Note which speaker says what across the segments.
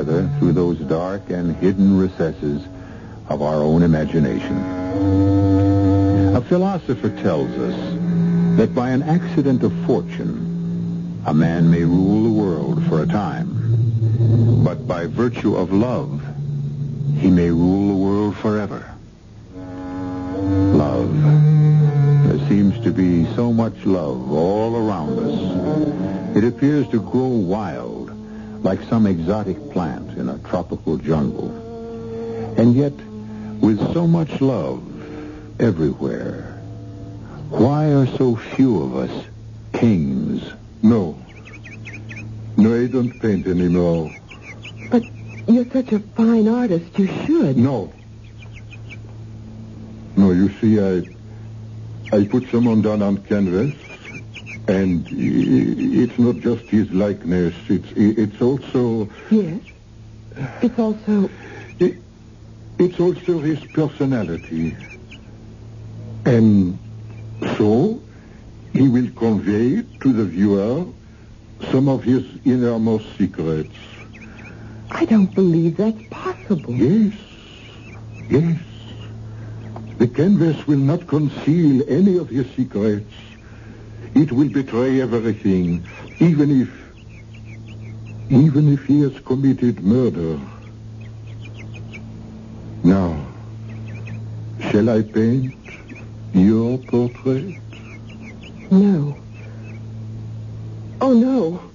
Speaker 1: Together through those dark and hidden recesses of our own imagination. A philosopher tells us that by an accident of fortune, a man may rule the world for a time. But by virtue of love, he may rule the world forever. Love. There seems to be so much love all around us. It appears to grow wild, like some exotic plant in a tropical jungle. And yet, with so much love everywhere, why are so few of us kings?
Speaker 2: No. No, I don't paint anymore.
Speaker 3: But you're such a fine artist, you should.
Speaker 2: No. No, you see, I I put someone down on canvas, and it's not just his likeness. It's it's also
Speaker 3: Yes. It's also...
Speaker 2: it, it's also his personality, and so he will convey to the viewer some of his innermost secrets.
Speaker 3: I don't believe that's possible.
Speaker 2: Yes, yes. The canvas will not conceal any of his secrets. It will betray everything, even if, even if he has committed murder. Now, shall I paint your portrait?
Speaker 3: No. Oh, no.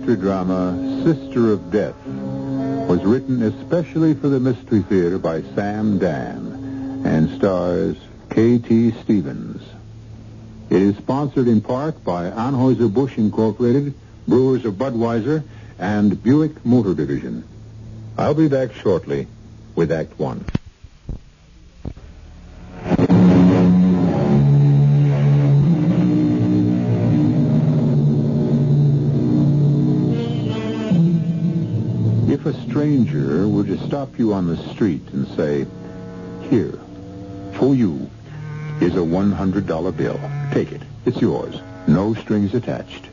Speaker 1: Mystery drama, Sister of Death, was written especially for the Mystery Theater by Sam Dan and stars K.T. Stevens. It is sponsored in part by Anheuser-Busch Incorporated, Brewers of Budweiser, and Buick Motor Division. I'll be back shortly with Act One. A stranger were to stop you on the street and say, Here, for you, is a $100 bill. Take it. It's yours. No strings attached.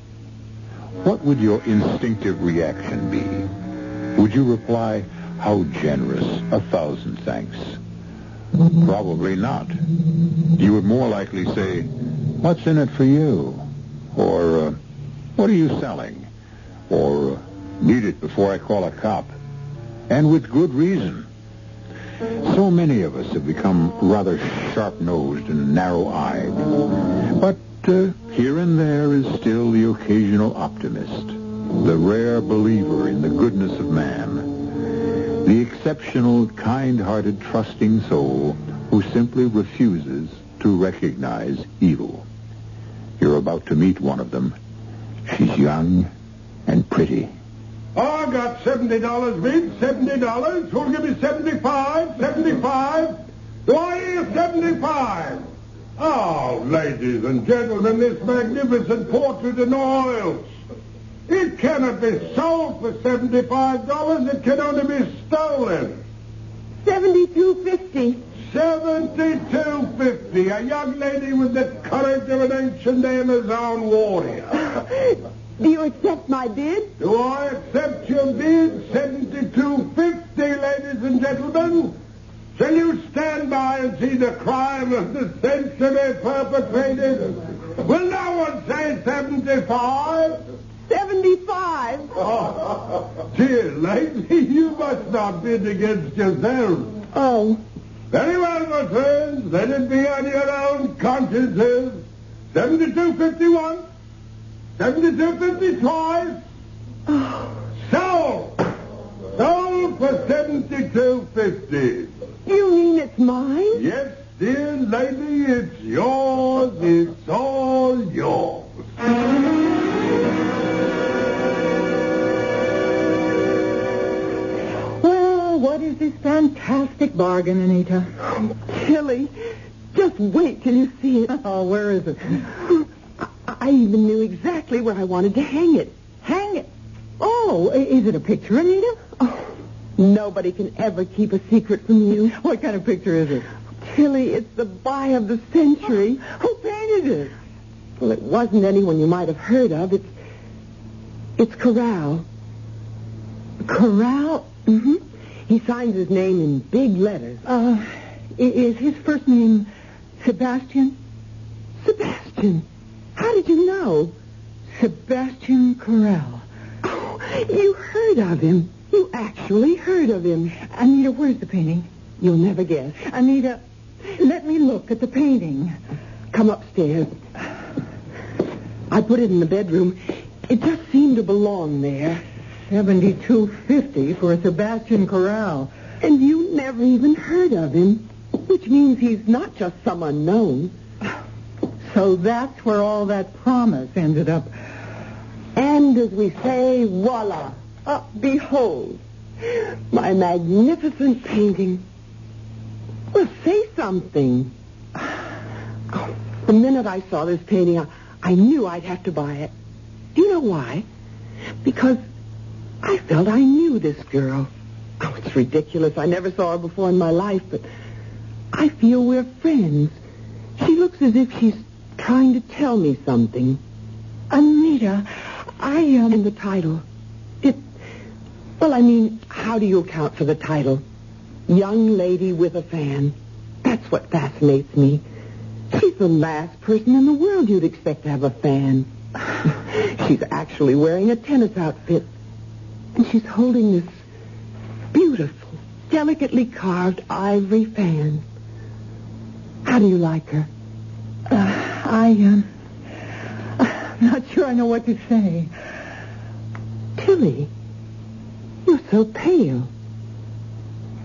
Speaker 1: What would your instinctive reaction be? Would you reply, How generous. A thousand thanks. Probably not. You would more likely say, What's in it for you? Or, uh, What are you selling? Or, Need it before I call a cop. And with good reason. So many of us have become rather sharp-nosed and narrow-eyed. But uh, here and there is still the occasional optimist, the rare believer in the goodness of man, the exceptional, kind-hearted, trusting soul who simply refuses to recognize evil. You're about to meet one of them. She's young and pretty.
Speaker 2: I got seventy dollars bid, seventy dollars. Who'll give me seventy-five? Seventy-five? Do I hear seventy-five? Oh, ladies and gentlemen, this magnificent portrait in oils. It cannot be sold for seventy-five dollars. It can only be stolen.
Speaker 3: Seventy-two fifty.
Speaker 2: Seventy-two fifty. A young lady with the courage of an ancient Amazon warrior.
Speaker 3: Do you accept my bid?
Speaker 2: Do I accept your bid? Seventy-two fifty. ladies and gentlemen, shall you stand by and see the crime of the century perpetrated? Will no one say 75?
Speaker 3: 75.
Speaker 2: Oh, Dear lady, you must not bid against yourself.
Speaker 3: Oh,
Speaker 2: Very well, my friends. Let it be on your own consciences. 7251. 7250 twice. Sold. Sold for 7250.
Speaker 3: you mean it's mine?
Speaker 2: Yes, dear lady, it's yours. It's all yours.
Speaker 4: Well, what is this fantastic bargain, Anita?
Speaker 3: Tilly, just wait till you see it.
Speaker 4: Oh, where is it?
Speaker 3: I, even knew exactly where I wanted to hang it.
Speaker 4: Hang it. Oh, is it a picture, Anita?
Speaker 3: Oh, nobody can ever keep a secret from you.
Speaker 4: What kind of picture is it?
Speaker 3: Tilly, it's the buy of the century.
Speaker 4: Who painted it?
Speaker 3: Well, it wasn't anyone you might have heard of. It's it's Corral.
Speaker 4: Corral?
Speaker 3: Mm-hmm. He signs his name in big letters.
Speaker 4: Uh, is his first name Sebastian?
Speaker 3: Sebastian, how did you know?
Speaker 4: Sebastian Corral.
Speaker 3: Oh, you heard of him. You actually heard of him.
Speaker 4: Anita, where's the painting?
Speaker 3: You'll never guess.
Speaker 4: Anita, let me look at the painting.
Speaker 3: Come upstairs. I put it in the bedroom. It just seemed to belong there.
Speaker 4: Seventy-two fifty for a Sebastian Corral.
Speaker 3: And you never even heard of him, which means he's not just some unknown.
Speaker 4: So that's where all that promise ended up.
Speaker 3: And as we say, voila, behold, my magnificent painting. Well, say something. The minute I saw this painting, I, I knew I'd have to buy it. Do you know why? Because I felt I knew this girl. Oh, it's ridiculous. I never saw her before in my life, but I feel we're friends. She looks as if she's trying to tell me something.
Speaker 4: Anita, I, um...
Speaker 3: And the title. It. Well, I mean, how do you account for the title? Young lady with a fan. That's what fascinates me. She's the last person in the world you'd expect to have a fan. she's actually wearing a tennis outfit. And she's holding this beautiful, delicately carved ivory fan. How do you like her?
Speaker 4: Uh, I, um... I'm not sure I know what to say.
Speaker 3: Tilly, you're so pale.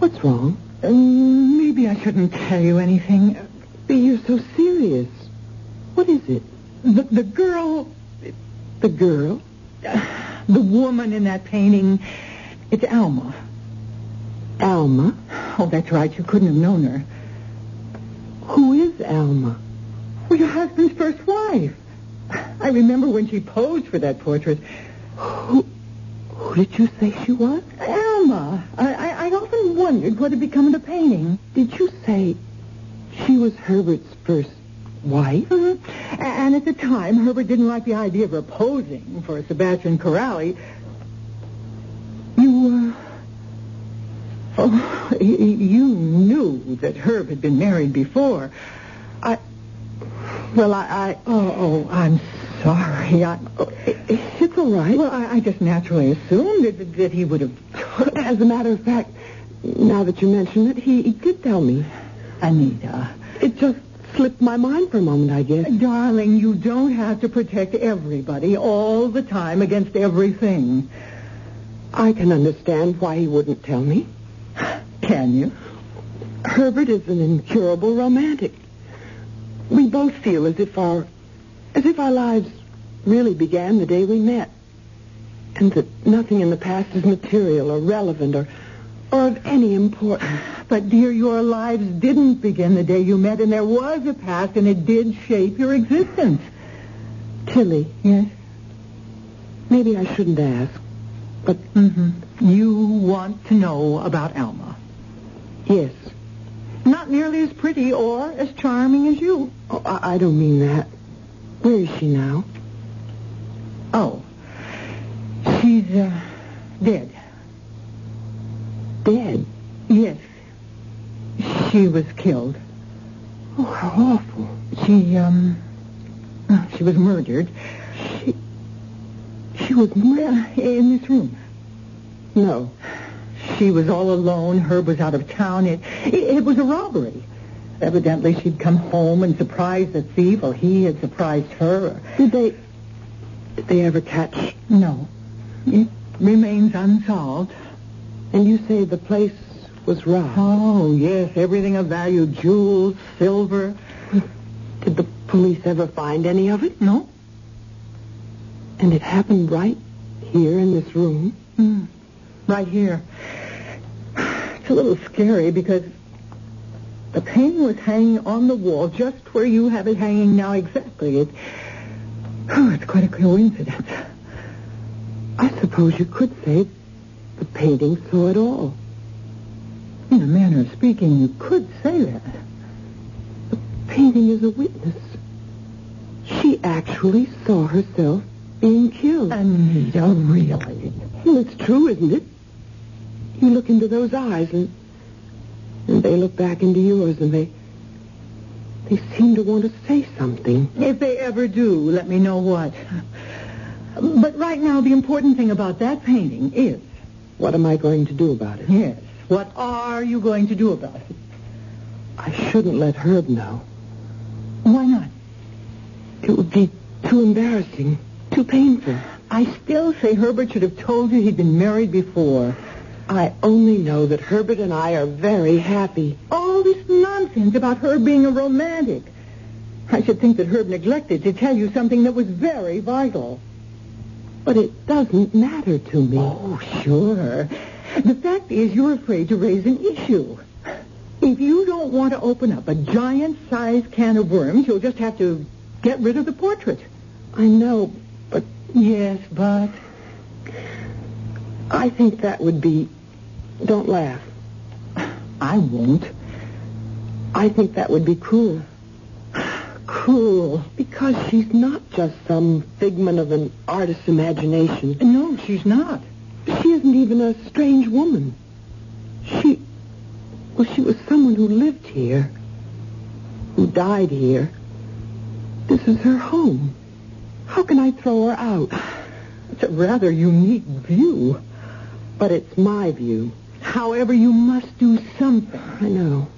Speaker 3: What's wrong?
Speaker 4: Um, maybe I shouldn't tell you anything.
Speaker 3: You're so serious. What is it?
Speaker 4: The, the girl,
Speaker 3: The girl?
Speaker 4: the woman in that painting, it's Alma.
Speaker 3: Alma?
Speaker 4: Oh, that's right. You couldn't have known her.
Speaker 3: Who is Alma?
Speaker 4: Well, your husband's first wife. I remember when she posed for that portrait.
Speaker 3: Who, who did you say she was?
Speaker 4: Alma. I, I, I often wondered what had become of the painting.
Speaker 3: Did you say she was Herbert's first wife?
Speaker 4: Mhm. And at the time, Herbert didn't like the idea of her posing for Sebastian Corrali. You, uh... Oh, you knew that Herb had been married before.
Speaker 3: I. Well, I. I
Speaker 4: Oh, oh, I'm sorry. I,
Speaker 3: oh, it, it's all right.
Speaker 4: well, I, I just naturally assumed that, that he would have...
Speaker 3: as a matter of fact, now that you mention it, he, he did tell me.
Speaker 4: Anita,
Speaker 3: It just slipped my mind for a moment, I guess.
Speaker 4: darling, you don't have to protect everybody all the time against everything.
Speaker 3: I can understand why he wouldn't tell me.
Speaker 4: Can you?
Speaker 3: Herbert is an incurable romantic. We both feel as if our as if our lives really began the day we met. And that nothing in the past is material or relevant or or of any importance.
Speaker 4: But, dear, your lives didn't begin the day you met, and there was a past, and it did shape your existence.
Speaker 3: Tilly,
Speaker 4: Yes?
Speaker 3: maybe I shouldn't ask, but
Speaker 4: Mm-hmm. You want to know about Alma.
Speaker 3: yes.
Speaker 4: Not nearly as pretty or as charming as you.
Speaker 3: Oh, I, I don't mean that. Where is she now?
Speaker 4: Oh. She's, uh, dead.
Speaker 3: Dead.
Speaker 4: Yes. She was killed.
Speaker 3: Oh, how awful.
Speaker 4: She, um, she was murdered.
Speaker 3: She, she was murdered
Speaker 4: in this room.
Speaker 3: No.
Speaker 4: She was all alone. Herb was out of town. It, it, it was a robbery. Evidently, she'd come home and surprised the thief, or he had surprised her.
Speaker 3: Did they, did they ever catch?
Speaker 4: No. It remains unsolved.
Speaker 3: And you say the place was robbed?
Speaker 4: Oh, yes. Everything of value. Jewels, silver.
Speaker 3: Did the police ever find any of it?
Speaker 4: No.
Speaker 3: And it happened right here in this room?
Speaker 4: Mm. Right here. It's a little scary because the painting was hanging on the wall just where you have it hanging now exactly. It, oh, it's quite a coincidence.
Speaker 3: I suppose you could say the painting saw it all.
Speaker 4: In a manner of speaking, you could say that.
Speaker 3: The painting is a witness. She actually saw herself being killed.
Speaker 4: Anita, really?
Speaker 3: Well, it's true, isn't it? You look into those eyes and and they look back into yours and they they seem to want to say something.
Speaker 4: If they ever do, let me know what. But right now, the important thing about that painting is...
Speaker 3: What am I going to do about it?
Speaker 4: Yes. What are you going to do about it?
Speaker 3: I shouldn't let Herb know.
Speaker 4: Why not?
Speaker 3: It would be too embarrassing, too painful.
Speaker 4: I still say Herbert should have told you he'd been married before.
Speaker 3: I only know that Herbert and I are very happy.
Speaker 4: All this nonsense about Herb being a romantic. I should think that Herb neglected to tell you something that was very vital.
Speaker 3: But it doesn't matter to me.
Speaker 4: Oh, sure. The fact is you're afraid to raise an issue. If you don't want to open up a giant-sized can of worms, you'll just have to get rid of the portrait.
Speaker 3: I know, but...
Speaker 4: Yes, but...
Speaker 3: I think that would be... Don't laugh.
Speaker 4: I won't.
Speaker 3: I think that would be cruel.
Speaker 4: Cruel.
Speaker 3: Because she's not just some figment of an artist's imagination.
Speaker 4: No, she's not.
Speaker 3: She isn't even a strange woman. She... Well, she was someone who lived here. Who died here. This is her home. How can I throw her out?
Speaker 4: It's a rather unique view.
Speaker 3: But it's my view.
Speaker 4: However, you must do something.
Speaker 3: I know.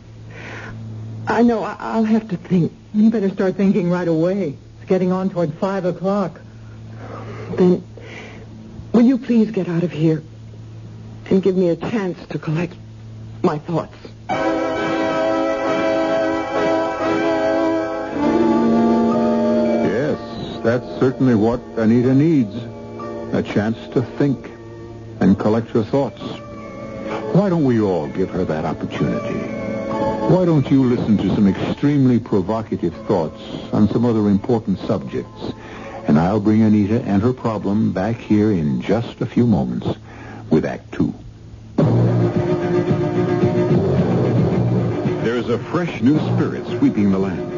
Speaker 3: I know. I- I'll have to think.
Speaker 4: You better start thinking right away. It's getting on toward five o'clock.
Speaker 3: Then, will you please get out of here and give me a chance to collect my thoughts?
Speaker 1: Yes, that's certainly what Anita needs. A chance to think and collect your thoughts. Why don't we all give her that opportunity? Why don't you listen to some extremely provocative thoughts on some other important subjects? And I'll bring Anita and her problem back here in just a few moments with Act Two.
Speaker 5: There's a fresh new spirit sweeping the land.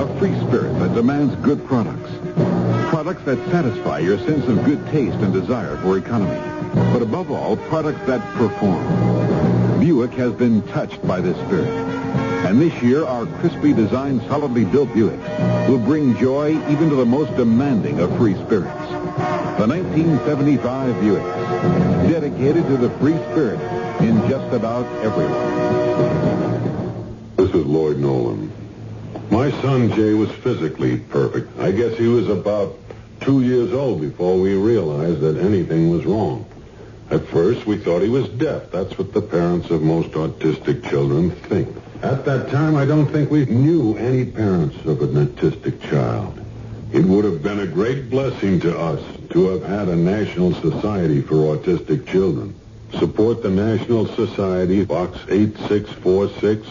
Speaker 5: A free spirit that demands good products. Products that satisfy your sense of good taste and desire for economy. But above all, products that perform. Buick has been touched by this spirit. And this year, our crisply designed, solidly built Buicks will bring joy even to the most demanding of free spirits. The 1975 Buick, dedicated to the free spirit in just about everyone.
Speaker 6: This is Lloyd Nolan. My son Jay was physically perfect. I guess he was about two years old before we realized that anything was wrong. At first, we thought he was deaf. That's what the parents of most autistic children think. At that time, I don't think we knew any parents of an autistic child. It would have been a great blessing to us to have had a National Society for Autistic Children. Support the National Society, Box 8646,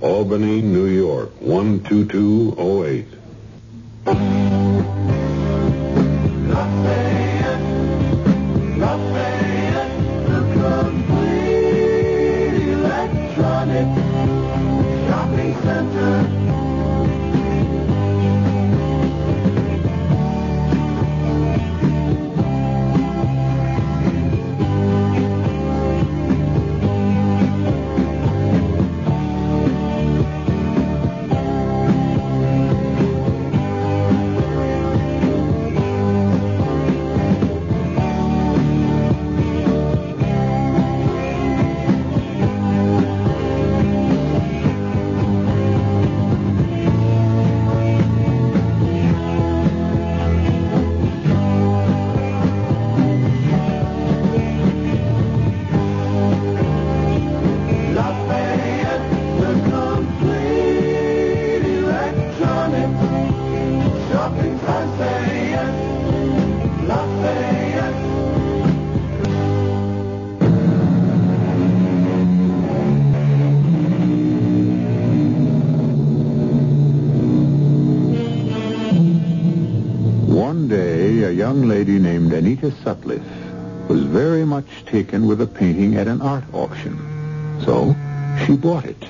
Speaker 6: Albany, New York, 12208.
Speaker 1: Nothing, nothing. center. Anita Sutliff was very much taken with a painting at an art auction. So she bought it.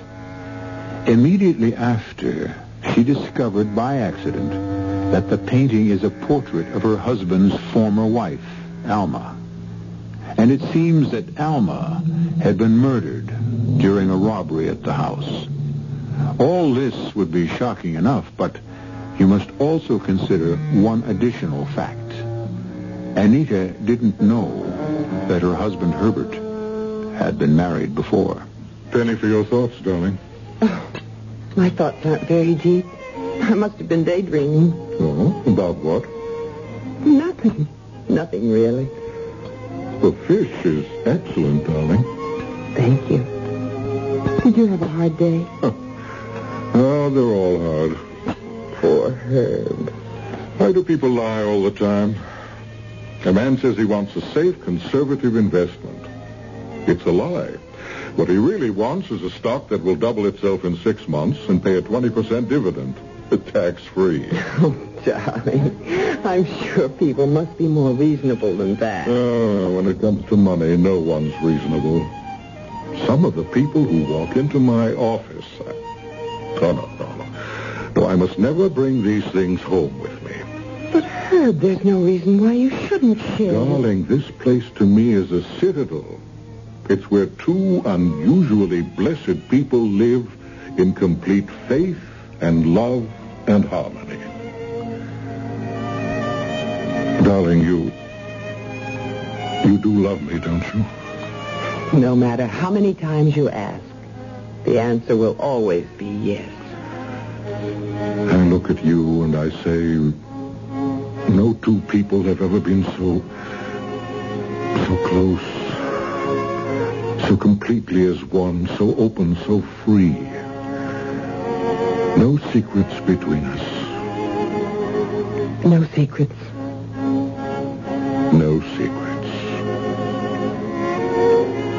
Speaker 1: Immediately after, she discovered by accident that the painting is a portrait of her husband's former wife, Alma. And it seems that Alma had been murdered during a robbery at the house. All this would be shocking enough, but you must also consider one additional fact. Anita didn't know that her husband Herbert had been married before.
Speaker 7: Penny for your thoughts, darling.
Speaker 3: Oh, my thoughts aren't very deep. I must have been daydreaming.
Speaker 7: Oh, about what?
Speaker 3: Nothing. Nothing really.
Speaker 7: The fish is excellent, darling.
Speaker 3: Thank you. Did you have a hard day?
Speaker 7: Oh, they're all hard.
Speaker 3: Poor Herb.
Speaker 7: Why do people lie all the time? A man says he wants a safe, conservative investment. It's a lie. What he really wants is a stock that will double itself in six months and pay a 20% dividend, tax-free.
Speaker 3: Oh, darling. I'm sure people must be more reasonable than that.
Speaker 7: Oh, when it comes to money, no one's reasonable. Some of the people who walk into my office... I... Oh, no, no, no. No, I must never bring these things home with me.
Speaker 3: But, Herb, there's no reason why you shouldn't share.
Speaker 7: Darling, this place to me is a citadel. It's where two unusually blessed people live in complete faith and love and harmony. Darling, you... You do love me, don't you?
Speaker 3: No matter how many times you ask, the answer will always be yes.
Speaker 7: I look at you and I say, no two people have ever been so, so close, so completely as one, so open, so free. No secrets between us.
Speaker 3: No secrets.
Speaker 7: No secrets.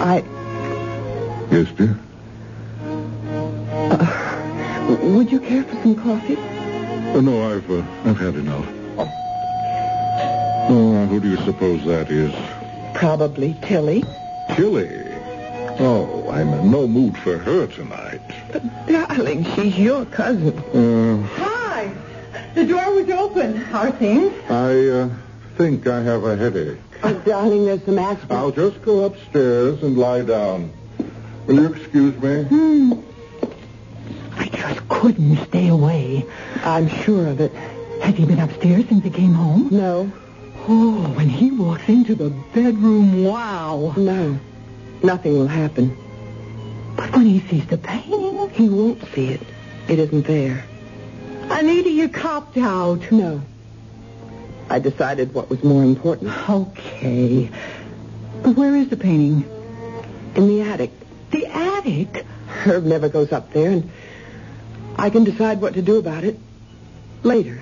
Speaker 3: I...
Speaker 7: Yes, dear?
Speaker 3: Would you care for some coffee?
Speaker 7: Oh, no, I've, uh, I've had enough. Oh, who do you suppose that is?
Speaker 3: Probably Tilly.
Speaker 7: Tilly. Oh, I'm in no mood for her tonight.
Speaker 3: But, darling, she's your cousin.
Speaker 7: Uh,
Speaker 4: Hi. The door was open. How are things?
Speaker 7: I, uh, think I have a headache.
Speaker 3: Oh, darling, there's some aspirin.
Speaker 7: I'll just go upstairs and lie down. Will you excuse me?
Speaker 4: Hmm. I just couldn't stay away.
Speaker 3: I'm sure of it.
Speaker 4: Has he been upstairs since he came home?
Speaker 3: No,
Speaker 4: Oh, when he walks into the bedroom, wow.
Speaker 3: no. Nothing will happen.
Speaker 4: But when he sees the painting,
Speaker 3: He won't see it. It isn't there.
Speaker 4: Anita, you copped out.
Speaker 3: No. I decided what was more important.
Speaker 4: Okay. But where is the painting?
Speaker 3: In the attic.
Speaker 4: The attic?
Speaker 3: Herb never goes up there, and I can decide what to do about it later.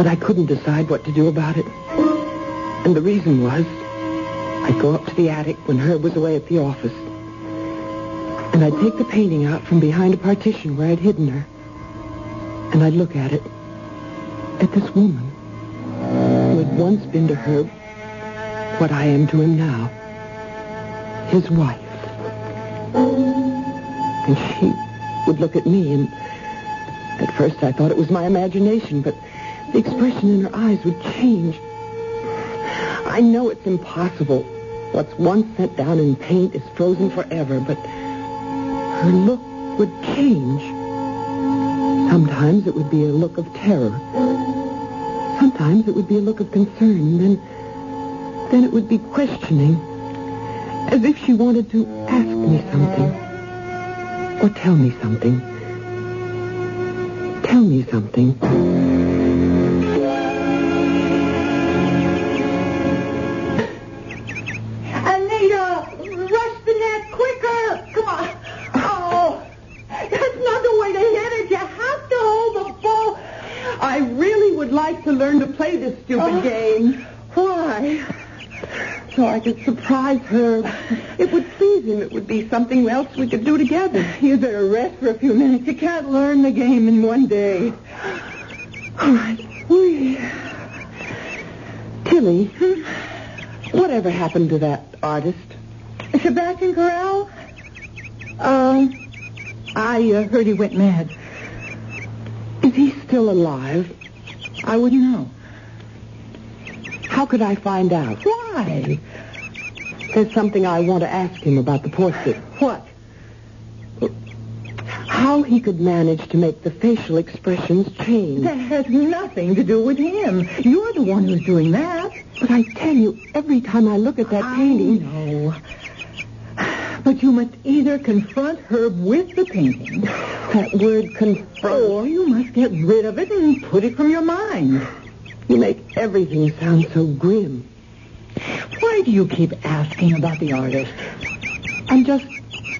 Speaker 3: But I couldn't decide what to do about it. And the reason was, I'd go up to the attic when Herb was away at the office. And I'd take the painting out from behind a partition where I'd hidden her. And I'd look at it. At this woman who had once been to Herb what I am to him now. His wife. And she would look at me, and at first I thought it was my imagination, but the expression in her eyes would change. I know it's impossible. What's once set down in paint is frozen forever, but her look would change. Sometimes it would be a look of terror. Sometimes it would be a look of concern. Then, then it would be questioning, as if she wanted to ask me something, or tell me something. Tell me something. Play this stupid
Speaker 4: Oh.
Speaker 3: game. Why? So I could surprise her. It would please him, it would be something else we could do together.
Speaker 4: You'd better rest for a few minutes. You can't learn the game in one day.
Speaker 3: All right. We... Tilly, whatever happened to that artist?
Speaker 4: Sebastian Corral? Uh, I uh, heard he went mad.
Speaker 3: Is he still alive?
Speaker 4: I wouldn't know.
Speaker 3: How could I find out?
Speaker 4: Why?
Speaker 3: There's something I want to ask him about the portrait.
Speaker 4: What?
Speaker 3: How he could manage to make the facial expressions change.
Speaker 4: That has nothing to do with him. You're the one who's doing that.
Speaker 3: But I tell you, every time I look at that painting...
Speaker 4: I know. But you must either confront Herb with the painting,
Speaker 3: That word confront.
Speaker 4: or you must get rid of it and put it from your mind.
Speaker 3: You make everything sound so grim.
Speaker 4: Why do you keep asking about the artist?
Speaker 3: I'm just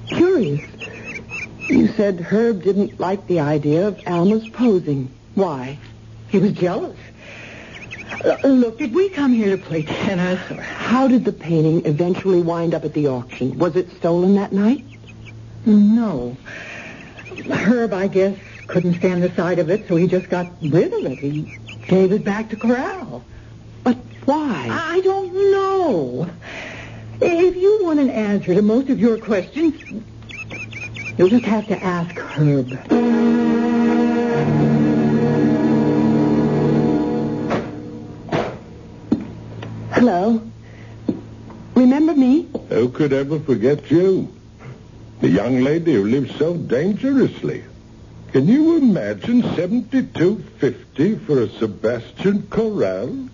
Speaker 3: curious. You said Herb didn't like the idea of Alma's posing. Why?
Speaker 4: He was jealous. Uh, look, did we come here to play tennis?
Speaker 3: How did the painting eventually wind up at the auction? Was it stolen that night?
Speaker 4: No. Herb, I guess, couldn't stand the sight of it, so he just got rid of it. He gave it back to Corral.
Speaker 3: But why?
Speaker 4: I don't know. If you want an answer to most of your questions, you'll just have to ask Herb.
Speaker 3: Hello? Remember me?
Speaker 2: Who could ever forget you? The young lady who lived so dangerously. Can you imagine 7250 for a Sebastian Corral?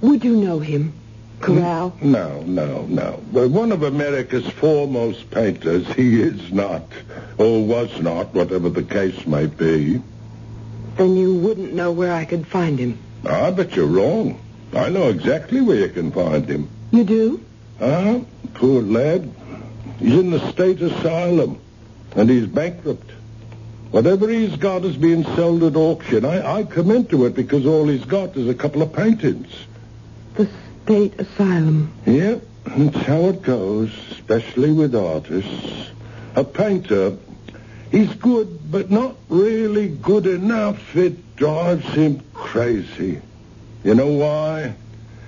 Speaker 3: Would you know him? Corral?
Speaker 2: No, no, no. But one of America's foremost painters, he is not, or was not, whatever the case may be.
Speaker 3: Then you wouldn't know where I could find him.
Speaker 2: I bet you're wrong. I know exactly where you can find him.
Speaker 3: You do?
Speaker 2: Ah, poor lad. He's in the state asylum, and he's bankrupt. Whatever he's got is being sold at auction. I, I come into it because all he's got is a couple of paintings.
Speaker 3: The state asylum.
Speaker 2: Yep, that's how it goes, especially with artists. A painter, he's good, but not really good enough. It drives him crazy. You know why?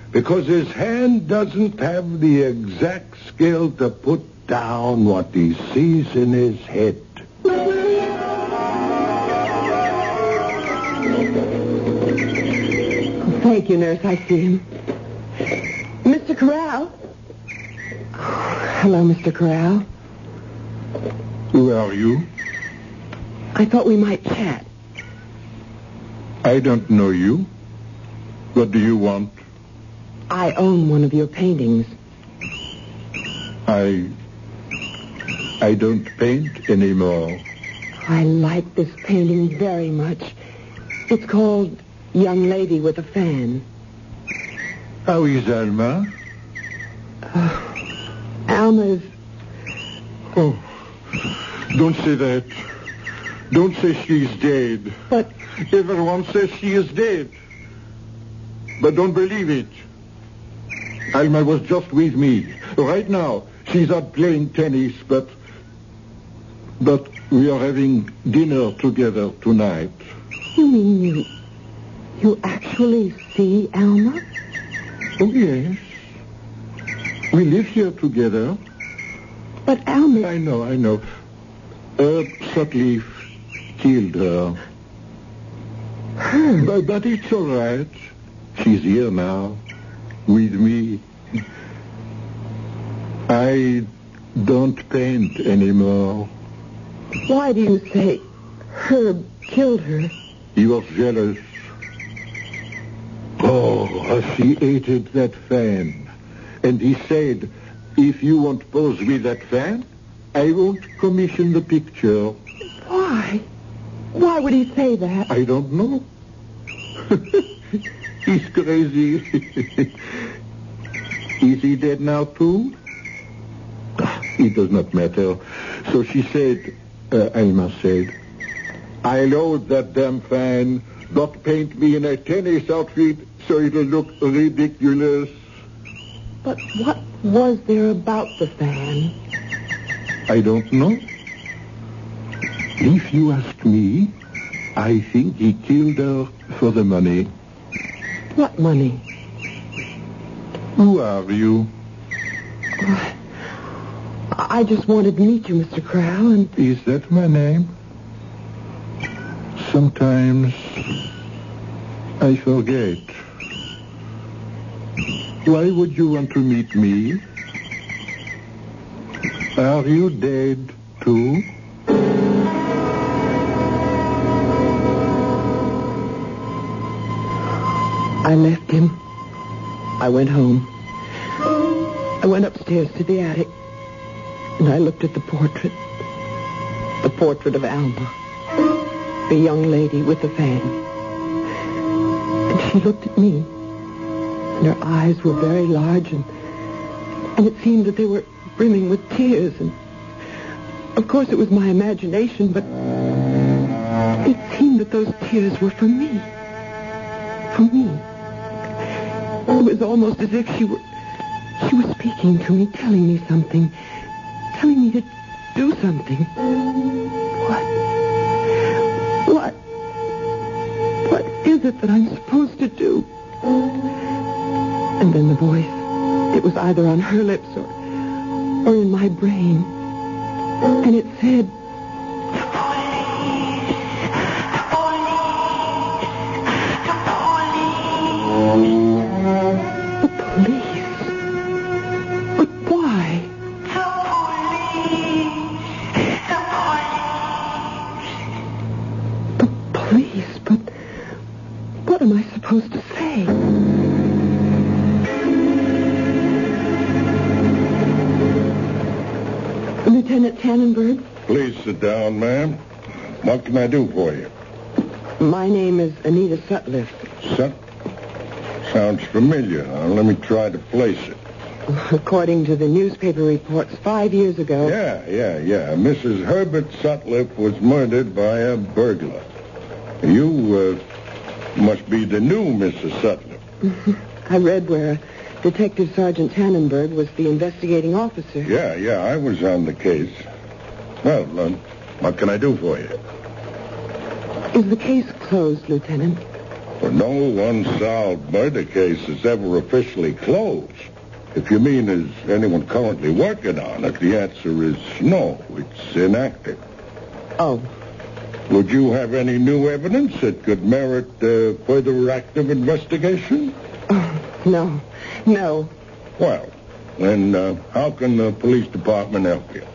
Speaker 2: Because his hand doesn't have the exact skill to put down what he sees in his head.
Speaker 3: Thank you, nurse. I see him. Mr. Corral? Hello, Mr. Corral.
Speaker 2: Who are you?
Speaker 3: I thought we might chat.
Speaker 2: I don't know you. What do you want?
Speaker 3: I own one of your paintings.
Speaker 2: I... I don't paint anymore.
Speaker 3: I like this painting very much. It's called Young Lady with a Fan.
Speaker 2: How is Alma?
Speaker 3: Alma's...
Speaker 2: Oh, don't say that. Don't say she's dead.
Speaker 3: But
Speaker 2: Everyone says she is dead. But don't believe it. Alma was just with me. Right now, she's out playing tennis, but... But we are having dinner together tonight.
Speaker 3: you mean you... You actually see Alma?
Speaker 2: Oh, yes. We live here together.
Speaker 3: But Alma...
Speaker 2: I know, I know. Herb Sutcliffe killed her.
Speaker 3: Herb.
Speaker 2: But, but it's all right. She's here now, with me. I don't paint anymore.
Speaker 3: Why do you say Herb killed her?
Speaker 2: He was jealous. She hated that fan. And he said, if you won't pose with that fan, I won't commission the picture.
Speaker 3: Why? Why would he say that?
Speaker 2: I don't know. He's crazy. Is he dead now, too? It does not matter. So she said, uh, Alma said, I load that damn fan. Don't paint me in a tennis outfit so it'll look ridiculous.
Speaker 3: But what was there about the fan?
Speaker 1: I don't know. If you ask me, I think he killed her for the money.
Speaker 3: What money?
Speaker 1: Who are you?
Speaker 3: I just wanted to meet you, Mr. Crow, and
Speaker 1: Is that my name? Sometimes I forget. Why would you want to meet me? Are you dead too?
Speaker 3: I left him. I went home. I went upstairs to the attic, and I looked at the portrait. The portrait of Alma, the young lady with the fan. And she looked at me, and her eyes were very large, and, and it seemed that they were brimming with tears. And of course, it was my imagination, but it seemed that those tears were for me. For me. It was almost as if she were she was speaking to me, telling me something, telling me to do something. What? What? What is it that I'm supposed to do? And then the voice. It was either on her lips or or in my brain. And it said, I
Speaker 2: do for you?
Speaker 3: my name is Anita Sutliff.
Speaker 2: Son? Sounds familiar. Now, let me try to place it.
Speaker 3: According to the newspaper reports, five years ago.
Speaker 2: Yeah, yeah, yeah. Mrs. Herbert Sutliff was murdered by a burglar. You uh, must be the new Mrs. Sutliff.
Speaker 3: I read where Detective Sergeant Tannenberg was the investigating officer.
Speaker 2: Yeah, yeah, I was on the case. Well, uh, what can I do for you?
Speaker 3: Is the case closed, Lieutenant?
Speaker 2: Well, no unsolved murder case is ever officially closed. If you mean, is anyone currently working on it, the answer is no. It's inactive.
Speaker 3: Oh,
Speaker 2: Would you have any new evidence that could merit uh, further active investigation?
Speaker 3: Oh, no, no.
Speaker 2: Well, then uh, how can the police department help you?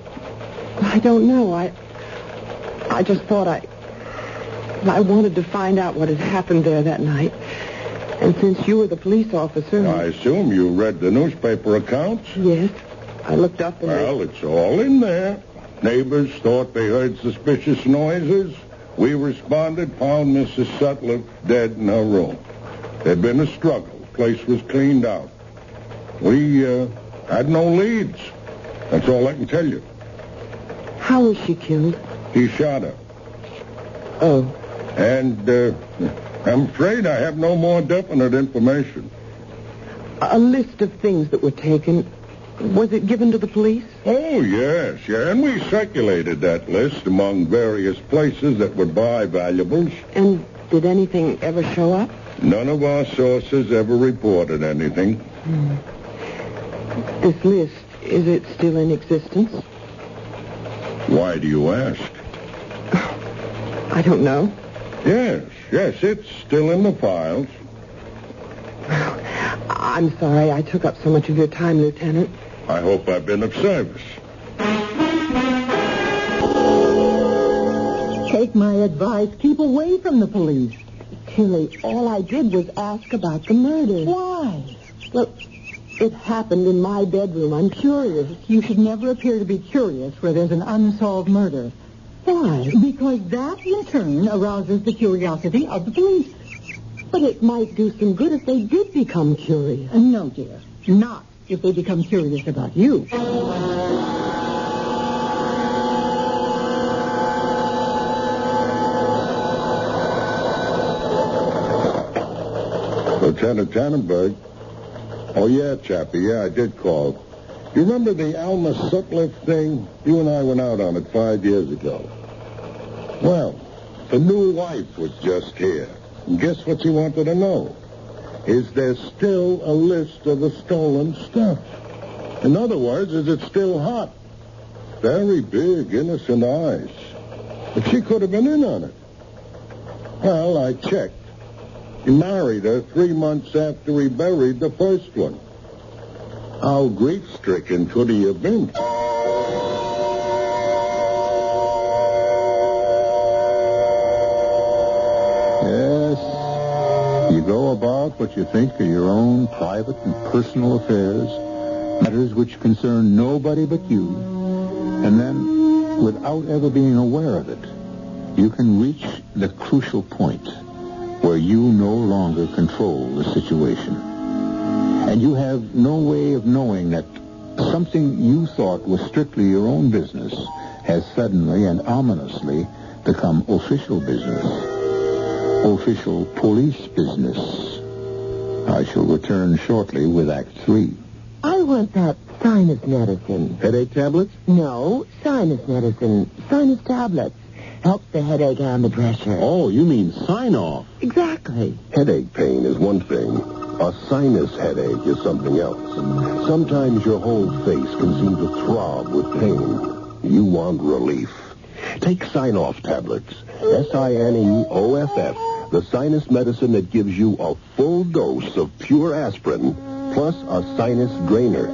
Speaker 3: I don't know. I, I just thought I, I wanted to find out what had happened there that night. And since you were the police officer,
Speaker 2: I assume you read the newspaper accounts?
Speaker 3: yes, I looked up and
Speaker 2: Well, it's all in there. Neighbors thought they heard suspicious noises. We responded, found Mrs. Sutliff dead in her room. There'd been a struggle. The place was cleaned out. We uh, had no leads. That's all I can tell you.
Speaker 3: how was she killed?
Speaker 2: He shot her.
Speaker 3: Oh,
Speaker 2: And uh, I'm afraid I have no more definite information.
Speaker 3: a list of things that were taken. Was it given to the police?
Speaker 2: Oh, yes, yeah. And we circulated that list among various places that would buy valuables.
Speaker 3: And did anything ever show up?
Speaker 2: None of our sources ever reported anything.
Speaker 3: This list, is it still in existence?
Speaker 2: Why do you ask?
Speaker 3: I don't know.
Speaker 2: Yes, yes, it's still in the files.
Speaker 3: I'm sorry I took up so much of your time, Lieutenant.
Speaker 2: I hope I've been of service.
Speaker 4: Take my advice. Keep away from the police.
Speaker 3: Tilly, all I did was ask about the murder.
Speaker 4: Why?
Speaker 3: Well, it happened in my bedroom. I'm curious.
Speaker 4: You should never appear to be curious where there's an unsolved murder.
Speaker 3: Why?
Speaker 4: Because that, in turn, arouses the curiosity of the police.
Speaker 3: But it might do some good if they did become curious.
Speaker 4: Uh, No, dear. Not if they become curious about you.
Speaker 2: Lieutenant Tannenberg. Oh, yeah, Chappie. Yeah, I did call.
Speaker 8: You remember the Alma Sutcliffe thing? You and I went out on it five years ago. Well, the new wife was just here. And guess what she wanted to know? Is there still a list of the stolen stuff? In other words, is it still hot? Very big, innocent eyes. But she could have been in on it. Well, I checked. He married her three months after he buried the first one. How grief-stricken could he have been?
Speaker 1: Yes, you go about what you think are your own private and personal affairs, matters which concern nobody but you, and then, without ever being aware of it, you can reach the crucial point where you no longer control the situation. And you have no way of knowing that something you thought was strictly your own business has suddenly and ominously become official business. Official police business. I shall return shortly with Act Three.
Speaker 3: I want that sinus medicine.
Speaker 8: Headache tablets?
Speaker 3: No, sinus medicine. Sinus tablets. Helps the headache and the pressure.
Speaker 8: Oh, you mean sign off.
Speaker 3: Exactly.
Speaker 8: Headache pain is one thing. A sinus headache is something else. Sometimes your whole face can seem to throb with pain. You want relief. Take Sine-Off tablets. S-I-N-E-O-F-F. The sinus medicine that gives you a full dose of pure aspirin plus a sinus drainer.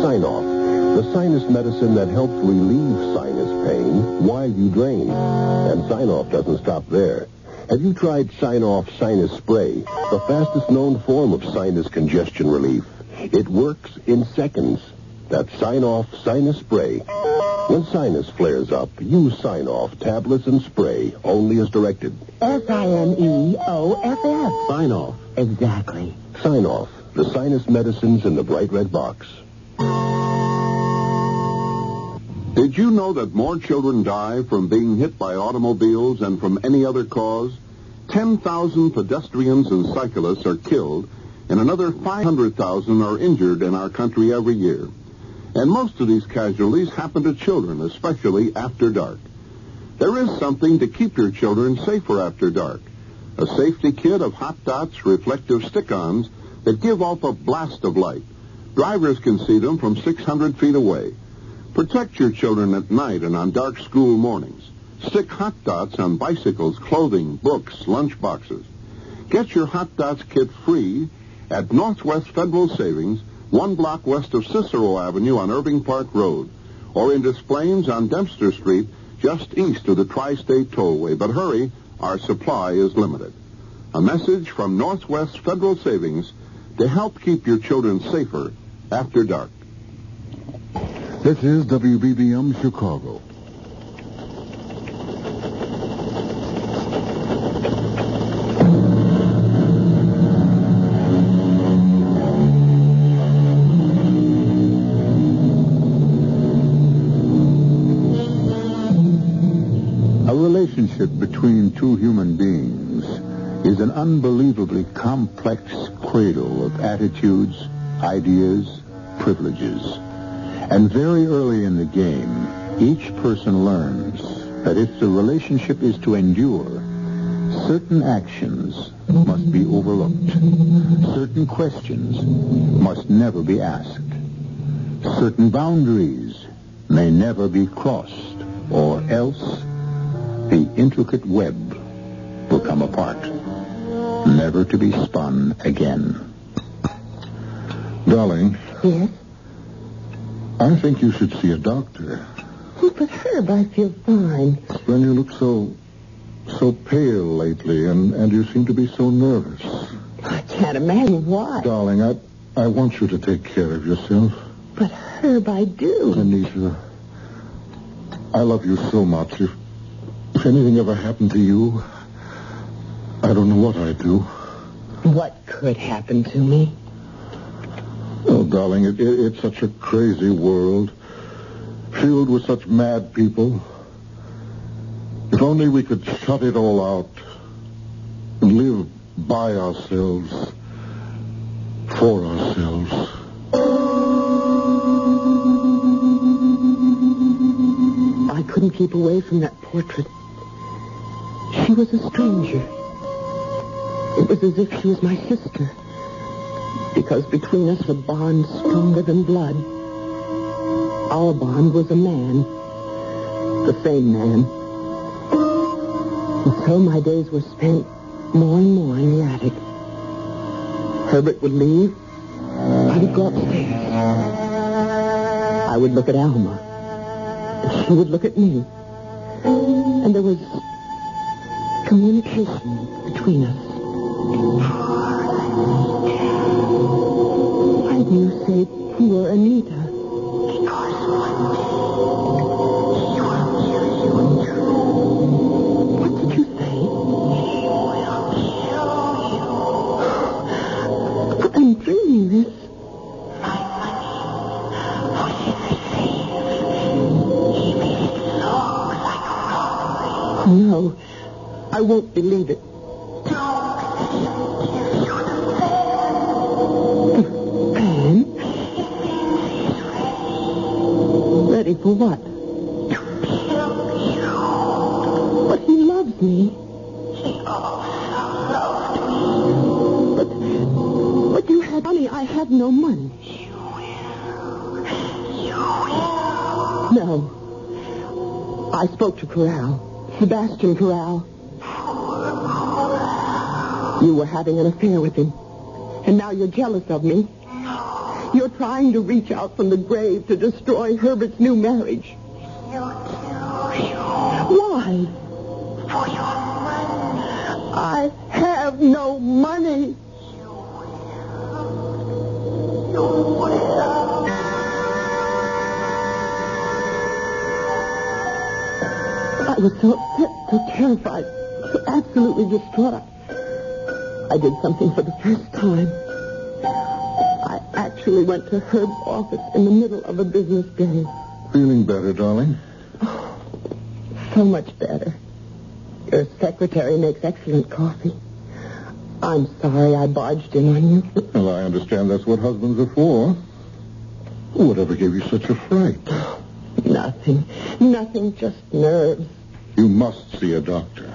Speaker 8: Sine-Off. The sinus medicine that helps relieve sinus pain while you drain. And Sine-Off doesn't stop there. Have you tried Sine-Off Sinus Spray, the fastest known form of sinus congestion relief? It works in seconds. That's Sine-Off Sinus Spray. When sinus flares up, use Sine-Off tablets and spray only as directed.
Speaker 3: S-I-N-E-O-F-F.
Speaker 8: Sine-Off.
Speaker 3: Exactly.
Speaker 8: Sine-Off. The sinus medicines in the bright red box. Did you know that more children die from being hit by automobiles than from any other cause? 10,000 pedestrians and cyclists are killed, and another 500,000 are injured in our country every year. And most of these casualties happen to children, especially after dark. There is something to keep your children safer after dark. A safety kit of hot dots reflective stick-ons that give off a blast of light. Drivers can see them from 600 feet away. Protect your children at night and on dark school mornings. Stick hot dots on bicycles, clothing, books, lunch boxes. Get your hot dots kit free at Northwest Federal Savings, one block west of Cicero Avenue on Irving Park Road, or in Des Plaines on Dempster Street, just east of the Tri-State Tollway. But hurry, our supply is limited. A message from Northwest Federal Savings to help keep your children safer after dark.
Speaker 7: This is WBBM Chicago.
Speaker 1: A relationship between two human beings is an unbelievably complex cradle of attitudes, ideas, privileges. And very early in the game, each person learns that if the relationship is to endure, certain actions must be overlooked. Certain questions must never be asked. Certain boundaries may never be crossed, or else the intricate web will come apart, never to be spun again.
Speaker 7: Darling,
Speaker 3: Yes?
Speaker 7: I think you should see a doctor.
Speaker 3: Oh, but Herb, I feel fine.
Speaker 7: Then you look so so pale lately, and, and you seem to be so nervous.
Speaker 3: I can't imagine why.
Speaker 7: Darling, I I want you to take care of yourself.
Speaker 3: But Herb, I do.
Speaker 7: Anita, I love you so much. If, if anything ever happened to you, I don't know what I'd do.
Speaker 3: What could happen to me?
Speaker 7: Oh, darling, it, it, it's such a crazy world, filled with such mad people. If only we could shut it all out and live by ourselves, for ourselves.
Speaker 3: I couldn't keep away from that portrait. She was a stranger. It was as if she was my sister. Because between us a bond stronger than blood. Our bond was a man. The same man. And so my days were spent more and more in the attic. Herbert would leave. I would go upstairs. I would look at Alma. And she would look at me. And there was communication between us. You say poor Anita? Because one day he will kill you What did you say? He will kill you. I'm dreaming this. My money. What he receives. He made it look like robbery. No, I won't believe it. What? To kill you. But he loves me. He also loved me. But, but you had money. I had no money. You will. You will. No. I spoke to Corral. Sebastian Corral. You were having an affair with him. And now you're jealous of me. You're trying to reach out from the grave to destroy Herbert's new marriage. You kill you. Why? For your money. I have no money. You will. You will. I was so upset, so terrified, so absolutely distraught. I did something for the first time. I actually went to Herb's office in the middle of a business day.
Speaker 7: Feeling better, darling?
Speaker 3: Oh, So much better. Your secretary makes excellent coffee. I'm sorry I barged in on you.
Speaker 7: Well, I understand that's what husbands are for. Whatever gave you such a fright?
Speaker 3: Nothing. Nothing, just nerves.
Speaker 7: You must see a doctor.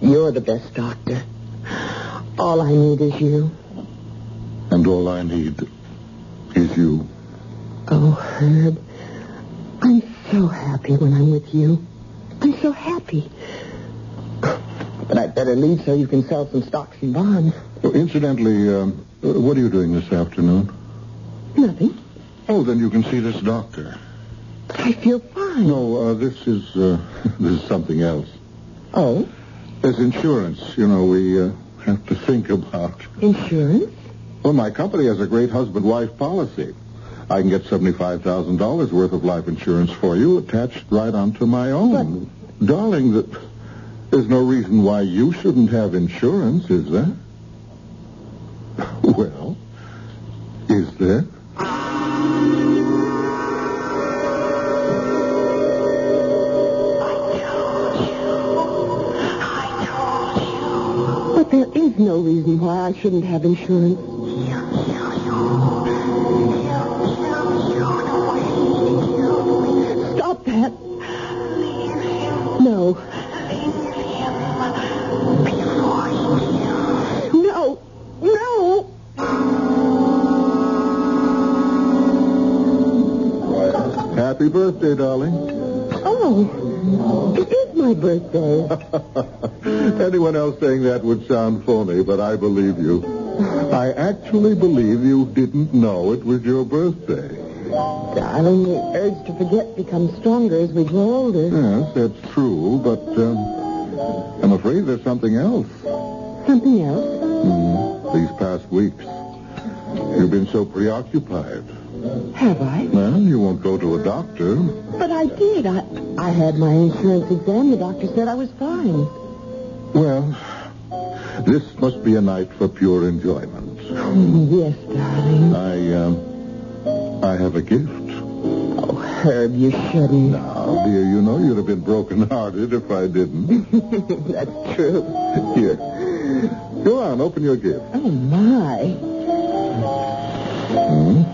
Speaker 3: You're the best doctor. All I need is you.
Speaker 7: And all I need is you.
Speaker 3: Oh, Herb. I'm so happy when I'm with you. I'm so happy. But I'd better leave so you can sell some stocks and bonds.
Speaker 7: Oh, incidentally, um, uh, what are you doing this afternoon?
Speaker 3: Nothing.
Speaker 7: Oh, then you can see this doctor.
Speaker 3: But I feel fine.
Speaker 7: No, uh, this is uh, this is something else.
Speaker 3: Oh,
Speaker 7: There's insurance. You know, we uh, have to think about.
Speaker 3: insurance?
Speaker 7: Well, my company has a great husband-wife policy. I can get seventy-five thousand dollars worth of life insurance for you, attached right onto my own. Darling, that there's no reason why you shouldn't have insurance, is there? Well, is there? I told you. I told you.
Speaker 3: But there is no reason why I shouldn't have insurance.
Speaker 7: Happy birthday, darling.
Speaker 3: Oh, it is my birthday.
Speaker 7: Anyone else saying that would sound phony, but I believe you. I actually believe you didn't know it was your birthday.
Speaker 3: Darling, the urge to forget becomes stronger as we grow older.
Speaker 7: Yes, that's true, but um, I'm afraid there's something else.
Speaker 3: Something else?
Speaker 7: Hmm, these past weeks, you've been so preoccupied.
Speaker 3: Have I?
Speaker 7: Well, you won't go to a doctor.
Speaker 3: But I did. I, I had my insurance exam. The doctor said I was fine.
Speaker 7: Well, this must be a night for pure enjoyment.
Speaker 3: yes, darling.
Speaker 7: I, um, I have a gift.
Speaker 3: Oh, Herb, you shouldn't.
Speaker 7: Now, dear, you know you'd have been broken-hearted if I didn't.
Speaker 3: That's true.
Speaker 7: Here. Go on, open your gift.
Speaker 3: Oh, my.
Speaker 7: Hmm?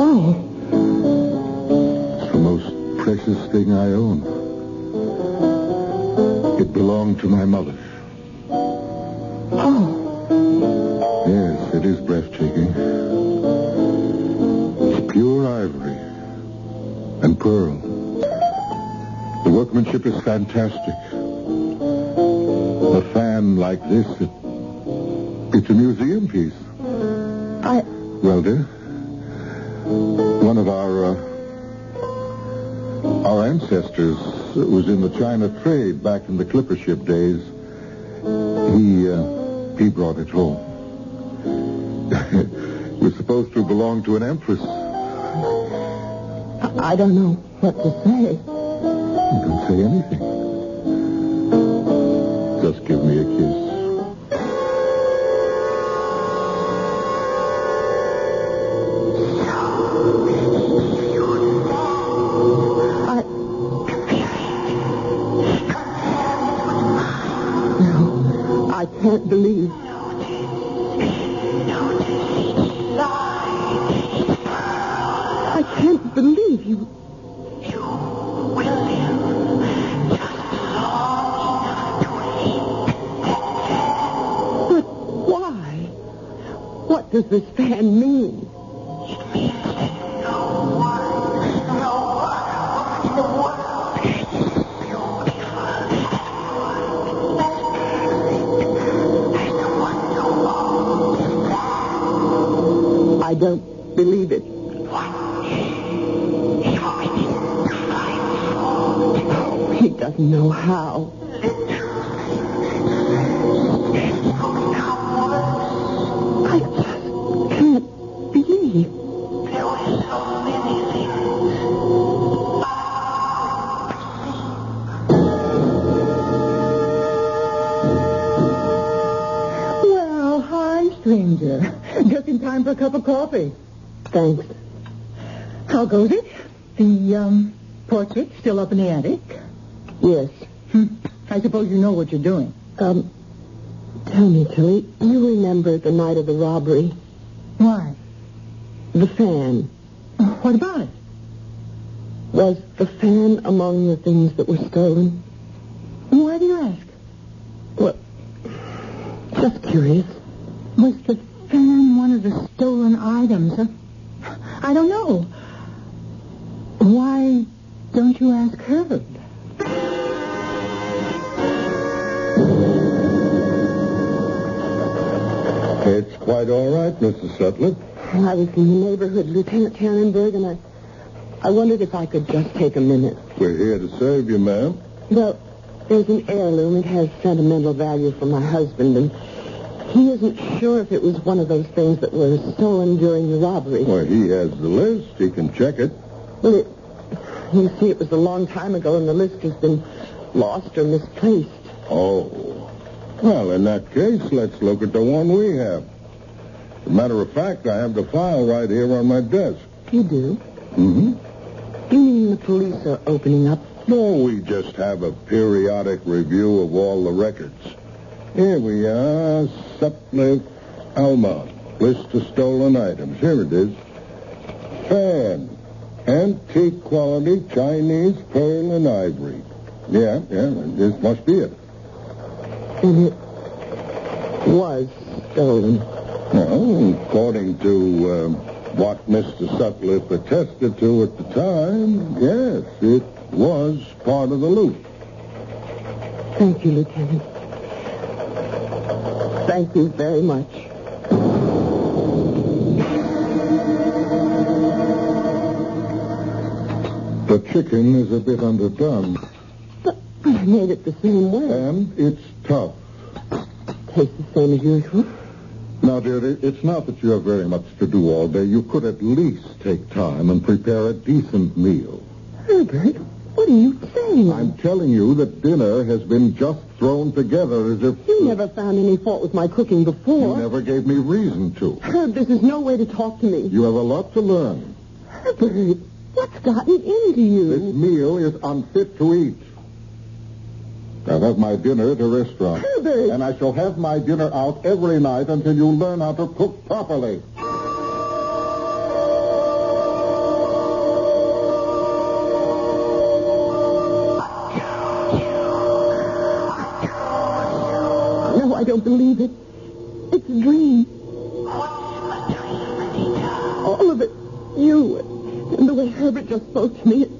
Speaker 3: Oh,
Speaker 7: It's the most precious thing I own. It belonged to my mother.
Speaker 4: Oh,
Speaker 7: Yes, it is breathtaking. It's pure ivory and pearl. The workmanship is fantastic. A fan like this, it, it's a museum piece.
Speaker 4: I...
Speaker 7: Well, dear, one of our uh, our ancestors was in the China trade back in the clipper ship days. He uh, he brought it home. it was supposed to belong to an empress.
Speaker 4: I don't know what to say.
Speaker 7: Don't say anything. Just give me a kiss.
Speaker 4: Can't believe. Doesn't know how. I just can't believe. Well, hi, stranger. Just in time for a cup of coffee. Thanks. How goes it? The, um, portrait still up in the attic? Yes. Hmm. I suppose you know what you're doing. Um, tell me, Tilly, you remember the night of the robbery? Why? The fan. What about it? Was the fan among the things that were stolen? Why do you ask? Well, just curious. Was the fan one of the stolen items? Huh? I don't know. Why don't you ask her?
Speaker 7: It's quite all right, Mrs. Sutler.
Speaker 3: I was in the neighborhood, Lieutenant Tannenberg, and I, I wondered if I could just take a minute.
Speaker 7: We're here to serve you, ma'am.
Speaker 3: Well, there's an heirloom. It has sentimental value for my husband, and he isn't sure if it was one of those things that were stolen during the robbery.
Speaker 7: Well, he has the list. He can check it.
Speaker 3: Well, it, you see, it was a long time ago, and the list has been lost or misplaced.
Speaker 7: Oh. Well, in that case, let's look at the one we have. As a matter of fact, I have the file right here on my desk.
Speaker 3: You do?
Speaker 7: Mm-hmm.
Speaker 3: You mean the police are opening up?
Speaker 7: No, we just have a periodic review of all the records. Here we are, Sutcliffe Alma. List of stolen items. Here it is. Fan. Antique quality Chinese pearl and ivory. Yeah, yeah, this must be it.
Speaker 3: And it was stolen.
Speaker 7: Well, according to um, what Mr. Sutcliffe attested to at the time, yes, it was part of the loot.
Speaker 3: Thank you, Lieutenant. Thank you very much.
Speaker 7: The chicken is a bit underdone,
Speaker 3: But I made it the same way.
Speaker 7: and it's tough.
Speaker 3: Tastes the same as usual.
Speaker 7: Now, dearie, it's not that you have very much to do all day. You could at least take time and prepare a decent meal.
Speaker 3: Herbert, what are you saying?
Speaker 7: I'm telling you that dinner has been just thrown together as if
Speaker 3: You never found any fault with my cooking before.
Speaker 7: you never gave me reason to.
Speaker 3: Herb, this is no way to talk to me.
Speaker 7: You have a lot to learn.
Speaker 3: Herbert, what's gotten into you?
Speaker 7: This meal is unfit to eat. I'll have my dinner at a restaurant. And I shall have my dinner out every night until you learn how to cook properly.
Speaker 3: No, I don't believe it. It's a dream. All of it. You and the way Herbert just spoke to me.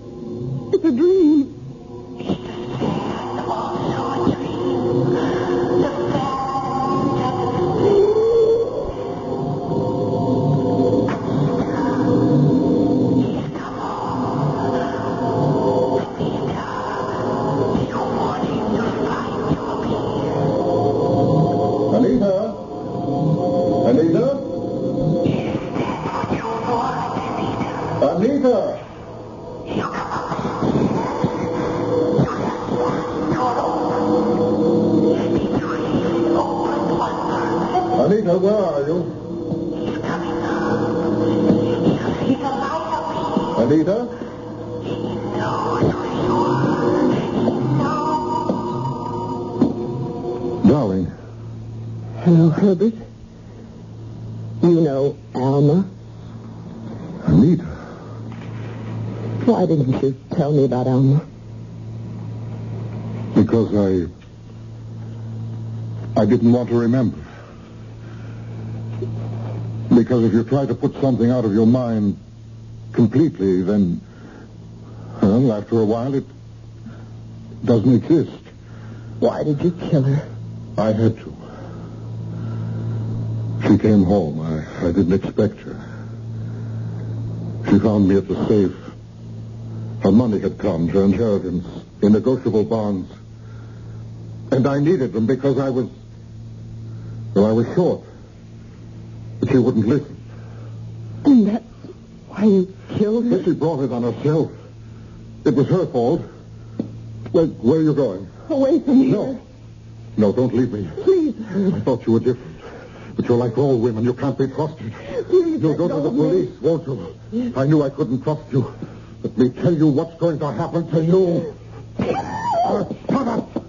Speaker 7: To remember. Because if you try to put something out of your mind completely, then... Well, after a while, it doesn't exist.
Speaker 3: Why did you kill her?
Speaker 7: I had to. She came home. I, I didn't expect her. She found me at the safe. Her money had come, her inheritance, in negotiable bonds. And I needed them because I was... I was short. But she wouldn't listen.
Speaker 3: And that's why you killed her?
Speaker 7: But she brought it on herself. It was her fault. Where, where are you going?
Speaker 3: Away from here.
Speaker 7: No. No, don't leave me.
Speaker 3: Please,
Speaker 7: I thought you were different. But you're like all women. You can't be trusted.
Speaker 3: Please,
Speaker 7: You'll go to the
Speaker 3: of me.
Speaker 7: police, won't you? I knew I couldn't trust you. Let me tell you what's going to happen to you. Uh, shut up!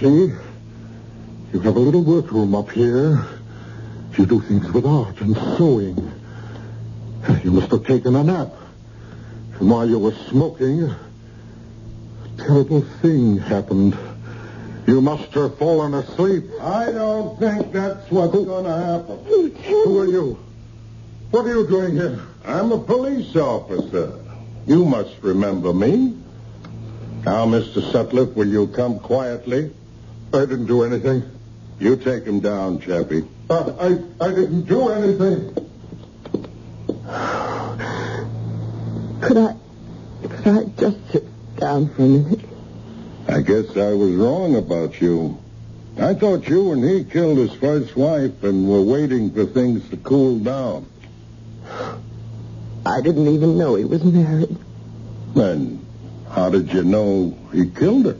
Speaker 7: See? You have a little workroom up here. You do things with art and sewing. You must have taken a nap. And while you were smoking, a terrible thing happened. You must have fallen asleep. I don't think that's what's oh. going to happen. Who are you? What are you doing here?
Speaker 2: I'm a police officer. You must remember me. Now, Mr. Sutcliffe, will you come quietly?
Speaker 7: I didn't do anything.
Speaker 2: You take him down, Chappie.
Speaker 7: Uh, I, I didn't do anything.
Speaker 3: Could I, could I just sit down for a minute?
Speaker 2: I guess I was wrong about you. I thought you and he killed his first wife and were waiting for things to cool down.
Speaker 3: I didn't even know he was married.
Speaker 2: Then how did you know he killed her?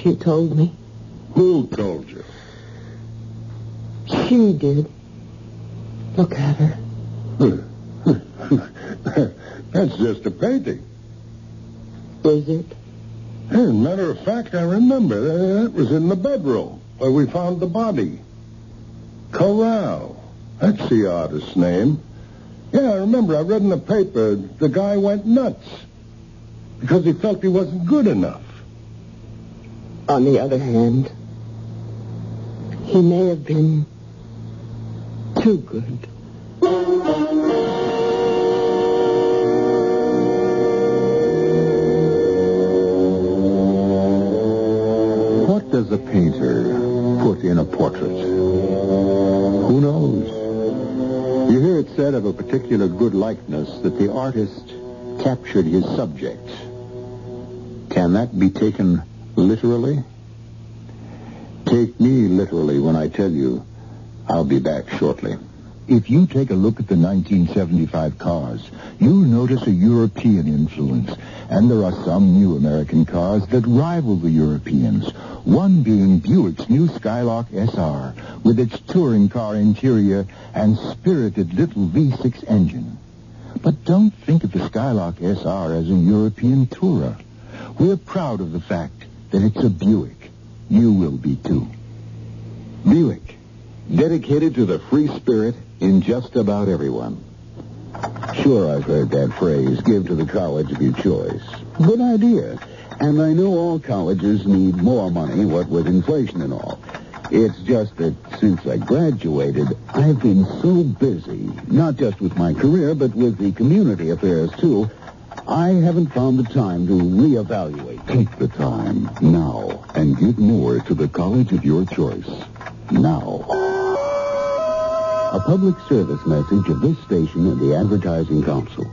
Speaker 3: She told me.
Speaker 2: Who told you?
Speaker 3: She did. Look at her.
Speaker 2: That's just a painting.
Speaker 3: Is it?
Speaker 2: As a matter of fact, I remember. That was in the bedroom where we found the body. Corral. That's the artist's name. Yeah, I remember. I read in the paper the guy went nuts because he felt he wasn't good enough.
Speaker 3: On the other hand, he may have been too good.
Speaker 1: What does a painter put in a portrait? Who knows? You hear it said of a particular good likeness that the artist captured his subject. Can that be taken literally? Take me literally when I tell you I'll be back shortly.
Speaker 9: If you take a look at the 1975 cars, you'll notice a European influence. And there are some new American cars that rival the Europeans. One being Buick's new Skylark SR with its touring car interior and spirited little V6 engine. But don't think of the Skylark SR as a European tourer. We're proud of the fact that it's a Buick. You will be too.
Speaker 1: Buick, dedicated to the free spirit in just about everyone. Sure, I've heard that phrase, give to the college of your choice. Good idea. And I know all colleges need more money, what with inflation and all.
Speaker 9: It's just that since I graduated, I've been so busy, not just with my career, but with the community affairs, too. I haven't found the time to reevaluate.
Speaker 7: Take the time now and give more to the college of your choice.
Speaker 9: Now. A public service message of this station and the Advertising Council.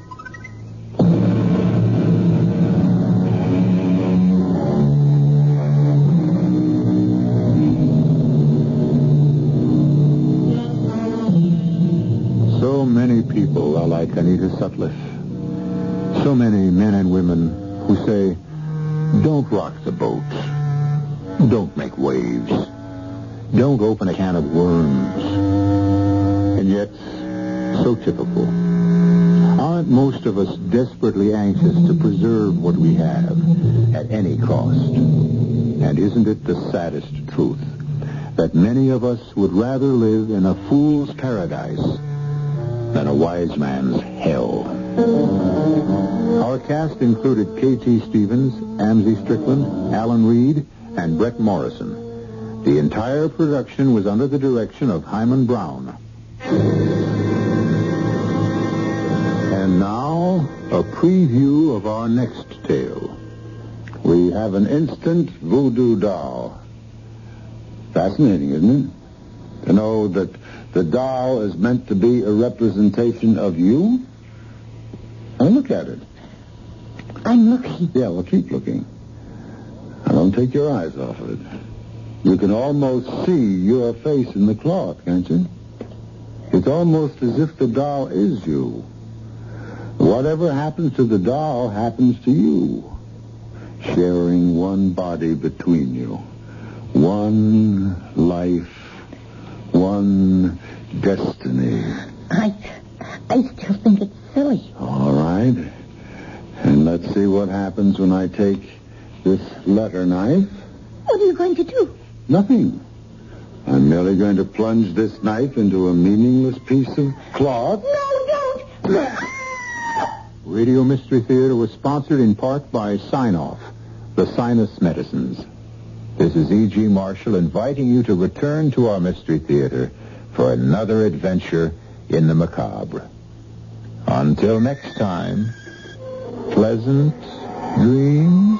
Speaker 1: So many people are like Anita Sutcliffe. So many men and women who say, don't rock the boat. Don't make waves. Don't open a can of worms. And yet, so typical. Aren't most of us desperately anxious to preserve what we have at any cost? And isn't it the saddest truth that many of us would rather live in a fool's paradise than a wise man's hell? Our cast included K.T. Stevens, Amzie Strickland, Alan Reed, and Bret Morrison. The entire production was under the direction of Himan Brown. And now, a preview of our next tale.
Speaker 10: We have an instant voodoo doll. Fascinating, isn't it? To know that the doll is meant to be a representation of you? Now look at it.
Speaker 3: I'm looking.
Speaker 10: Yeah, well, keep looking. Now, don't take your eyes off of it. You can almost see your face in the cloth, can't you? It's almost as if the doll is you. Whatever happens to the doll happens to you. Sharing one body between you. One life. One destiny.
Speaker 3: I, I still think it's silly.
Speaker 10: All right. And let's see what happens when I take this letter knife.
Speaker 3: What are you going to do?
Speaker 10: Nothing. I'm merely going to plunge this knife into a meaningless piece of cloth.
Speaker 3: No, don't.
Speaker 1: Radio Mystery Theater was sponsored in part by Sine-Off, the sinus medicines. This is E.G. Marshall inviting you to return to our Mystery Theater for another adventure in the macabre. Until next time, pleasant dreams.